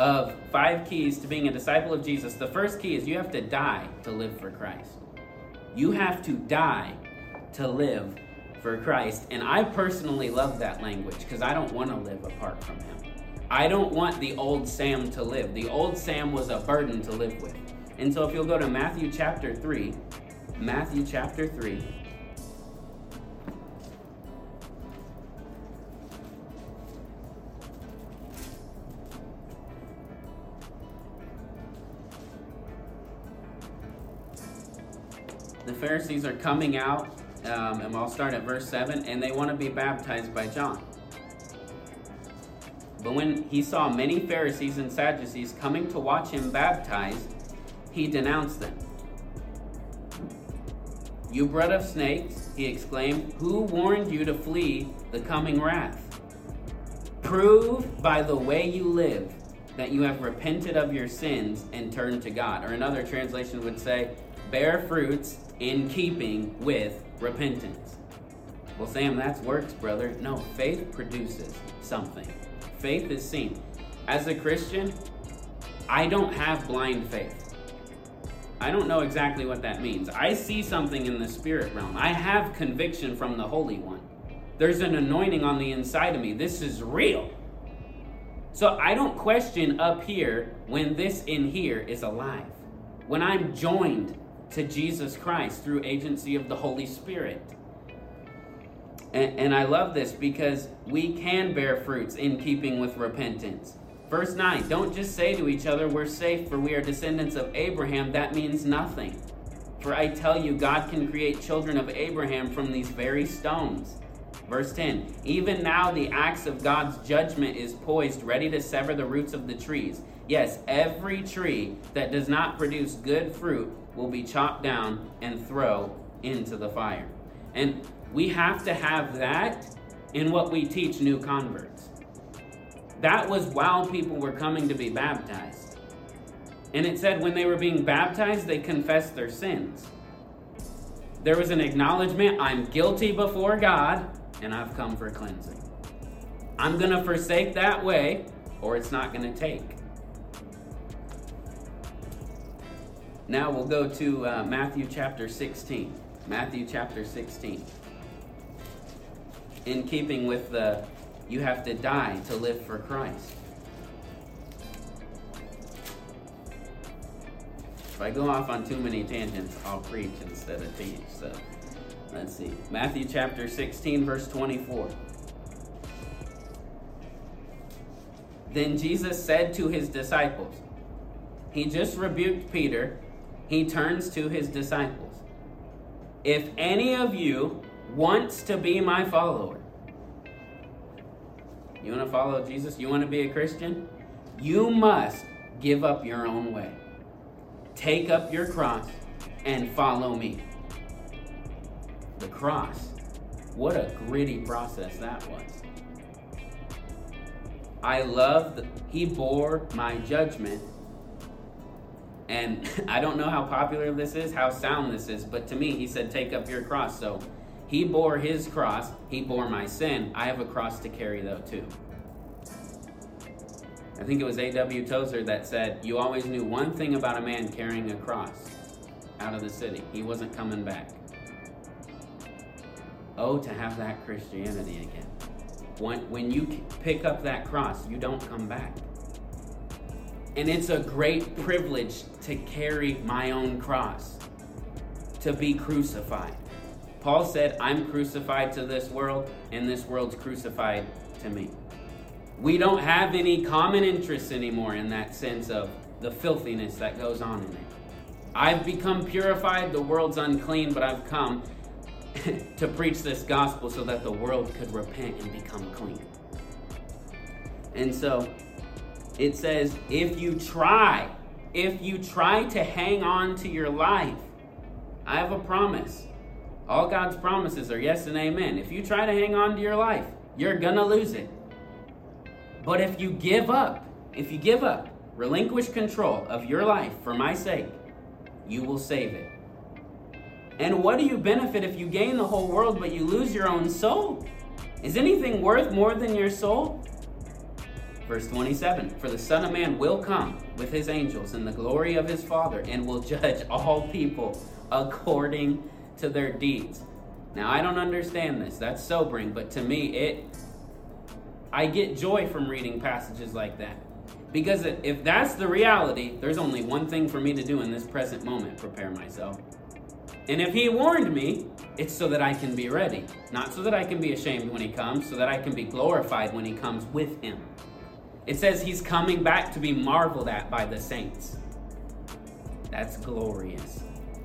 of five keys to being a disciple of Jesus. The first key is you have to die to live for Christ. You have to die to live for Christ. And I personally love that language because I don't want to live apart from Him. I don't want the old Sam to live. The old Sam was a burden to live with. And so if you'll go to Matthew chapter 3, Matthew chapter 3. The Pharisees are coming out, um, and I'll start at verse 7, and they want to be baptized by John. But when he saw many Pharisees and Sadducees coming to watch him baptize, he denounced them. You bread of snakes, he exclaimed, who warned you to flee the coming wrath? Prove by the way you live that you have repented of your sins and turned to God. Or another translation would say, bear fruits in keeping with repentance. Well, Sam, that's works, brother. No, faith produces something. Faith is seen. As a Christian, I don't have blind faith. I don't know exactly what that means. I see something in the spirit realm. I have conviction from the Holy One. There's an anointing on the inside of me. This is real. So I don't question up here when this in here is alive. When I'm joined to Jesus Christ through agency of the Holy Spirit. And, and, I love this because we can bear fruits in keeping with repentance. Verse 9 Don't just say to each other, We're safe, for we are descendants of Abraham. That means nothing. For I tell you, God can create children of Abraham from these very stones. Verse 10 Even now the axe of God's judgment is poised, ready to sever the roots of the trees. Yes, every tree that does not produce good fruit will be chopped down and thrown into the fire. And we have to have that in what we teach new converts. That was while people were coming to be baptized. And it said when they were being baptized, they confessed their sins. There was an acknowledgement I'm guilty before God, and I've come for cleansing. I'm going to forsake that way, or it's not going to take. Now we'll go to uh, Matthew chapter 16. Matthew chapter 16. In keeping with the you have to die to live for Christ. If I go off on too many tangents, I'll preach instead of teach. So let's see. Matthew chapter 16, verse 24. Then Jesus said to his disciples, He just rebuked Peter he turns to his disciples. If any of you wants to be my follower, you want to follow Jesus? You want to be a Christian? You must give up your own way. Take up your cross and follow me. The cross. What a gritty process that was. I love he bore my judgment and I don't know how popular this is, how sound this is, but to me, he said, Take up your cross. So he bore his cross, he bore my sin. I have a cross to carry, though, too. I think it was A.W. Tozer that said, You always knew one thing about a man carrying a cross out of the city. He wasn't coming back. Oh, to have that Christianity again. When, when you pick up that cross, you don't come back. And it's a great privilege to carry my own cross, to be crucified. Paul said, I'm crucified to this world, and this world's crucified to me. We don't have any common interests anymore in that sense of the filthiness that goes on in it. I've become purified, the world's unclean, but I've come to preach this gospel so that the world could repent and become clean. And so it says, if you try, if you try to hang on to your life, I have a promise. All God's promises are yes and amen. If you try to hang on to your life, you're going to lose it. But if you give up, if you give up, relinquish control of your life for my sake, you will save it. And what do you benefit if you gain the whole world but you lose your own soul? Is anything worth more than your soul? Verse 27 For the Son of Man will come with his angels in the glory of his Father and will judge all people according to their deeds. Now, I don't understand this. That's sobering, but to me, it. I get joy from reading passages like that. Because if that's the reality, there's only one thing for me to do in this present moment prepare myself. And if he warned me, it's so that I can be ready. Not so that I can be ashamed when he comes, so that I can be glorified when he comes with him. It says he's coming back to be marveled at by the saints. That's glorious.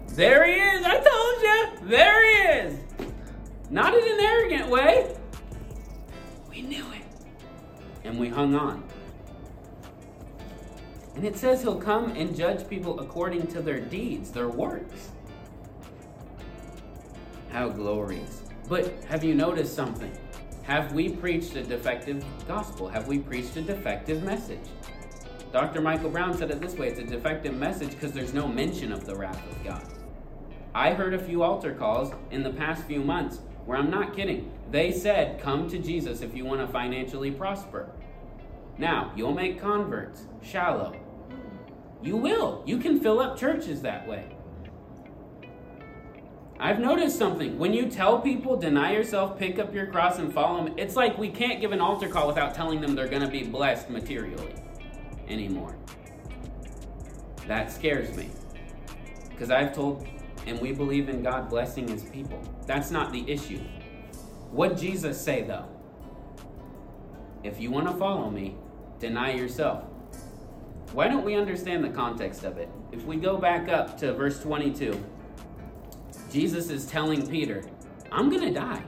There he is. I told you. There he is. Not in an arrogant way. We knew it. And we hung on. And it says he'll come and judge people according to their deeds, their works. How glorious. But have you noticed something? Have we preached a defective gospel? Have we preached a defective message? Dr. Michael Brown said it this way it's a defective message because there's no mention of the wrath of God. I heard a few altar calls in the past few months where I'm not kidding. They said, Come to Jesus if you want to financially prosper. Now, you'll make converts shallow. You will. You can fill up churches that way. I've noticed something. When you tell people, deny yourself, pick up your cross, and follow Him, it's like we can't give an altar call without telling them they're going to be blessed materially anymore. That scares me. Because I've told, and we believe in God blessing His people. That's not the issue. What Jesus say, though? If you want to follow me, deny yourself. Why don't we understand the context of it? If we go back up to verse 22, Jesus is telling Peter, I'm going to die.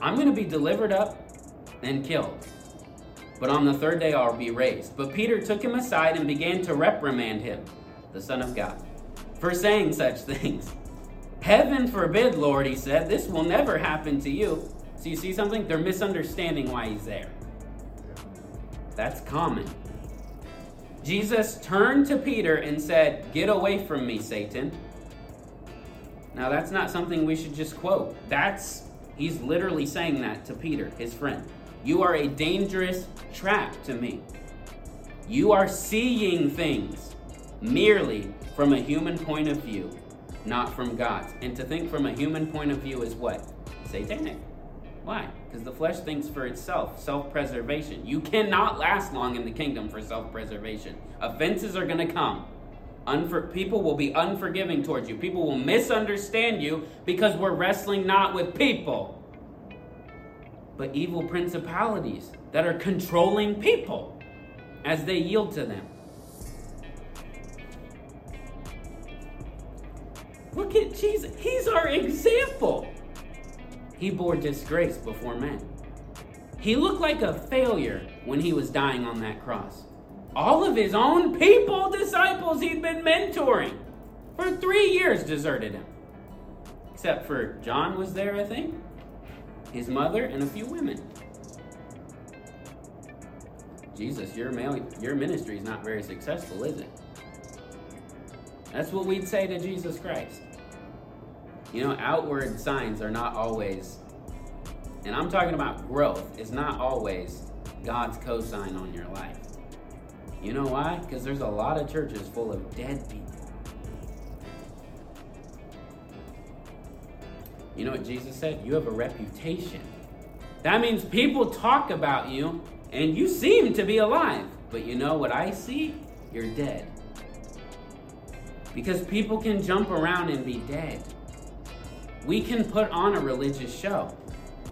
I'm going to be delivered up and killed. But on the third day I'll be raised. But Peter took him aside and began to reprimand him, the Son of God, for saying such things. Heaven forbid, Lord, he said, this will never happen to you. So you see something? They're misunderstanding why he's there. That's common. Jesus turned to Peter and said, Get away from me, Satan. Now, that's not something we should just quote. That's, he's literally saying that to Peter, his friend. You are a dangerous trap to me. You are seeing things merely from a human point of view, not from God's. And to think from a human point of view is what? Satanic. Why? Because the flesh thinks for itself, self preservation. You cannot last long in the kingdom for self preservation. Offenses are going to come. Unfor- people will be unforgiving towards you. People will misunderstand you because we're wrestling not with people, but evil principalities that are controlling people as they yield to them. Look at Jesus. He's our example. He bore disgrace before men. He looked like a failure when he was dying on that cross. All of his own people, disciples he'd been mentoring for three years, deserted him. Except for John was there, I think, his mother, and a few women. Jesus, your, mail, your ministry is not very successful, is it? That's what we'd say to Jesus Christ. You know, outward signs are not always, and I'm talking about growth, is not always God's cosign on your life. You know why? Because there's a lot of churches full of dead people. You know what Jesus said? You have a reputation. That means people talk about you and you seem to be alive. But you know what I see? You're dead. Because people can jump around and be dead. We can put on a religious show.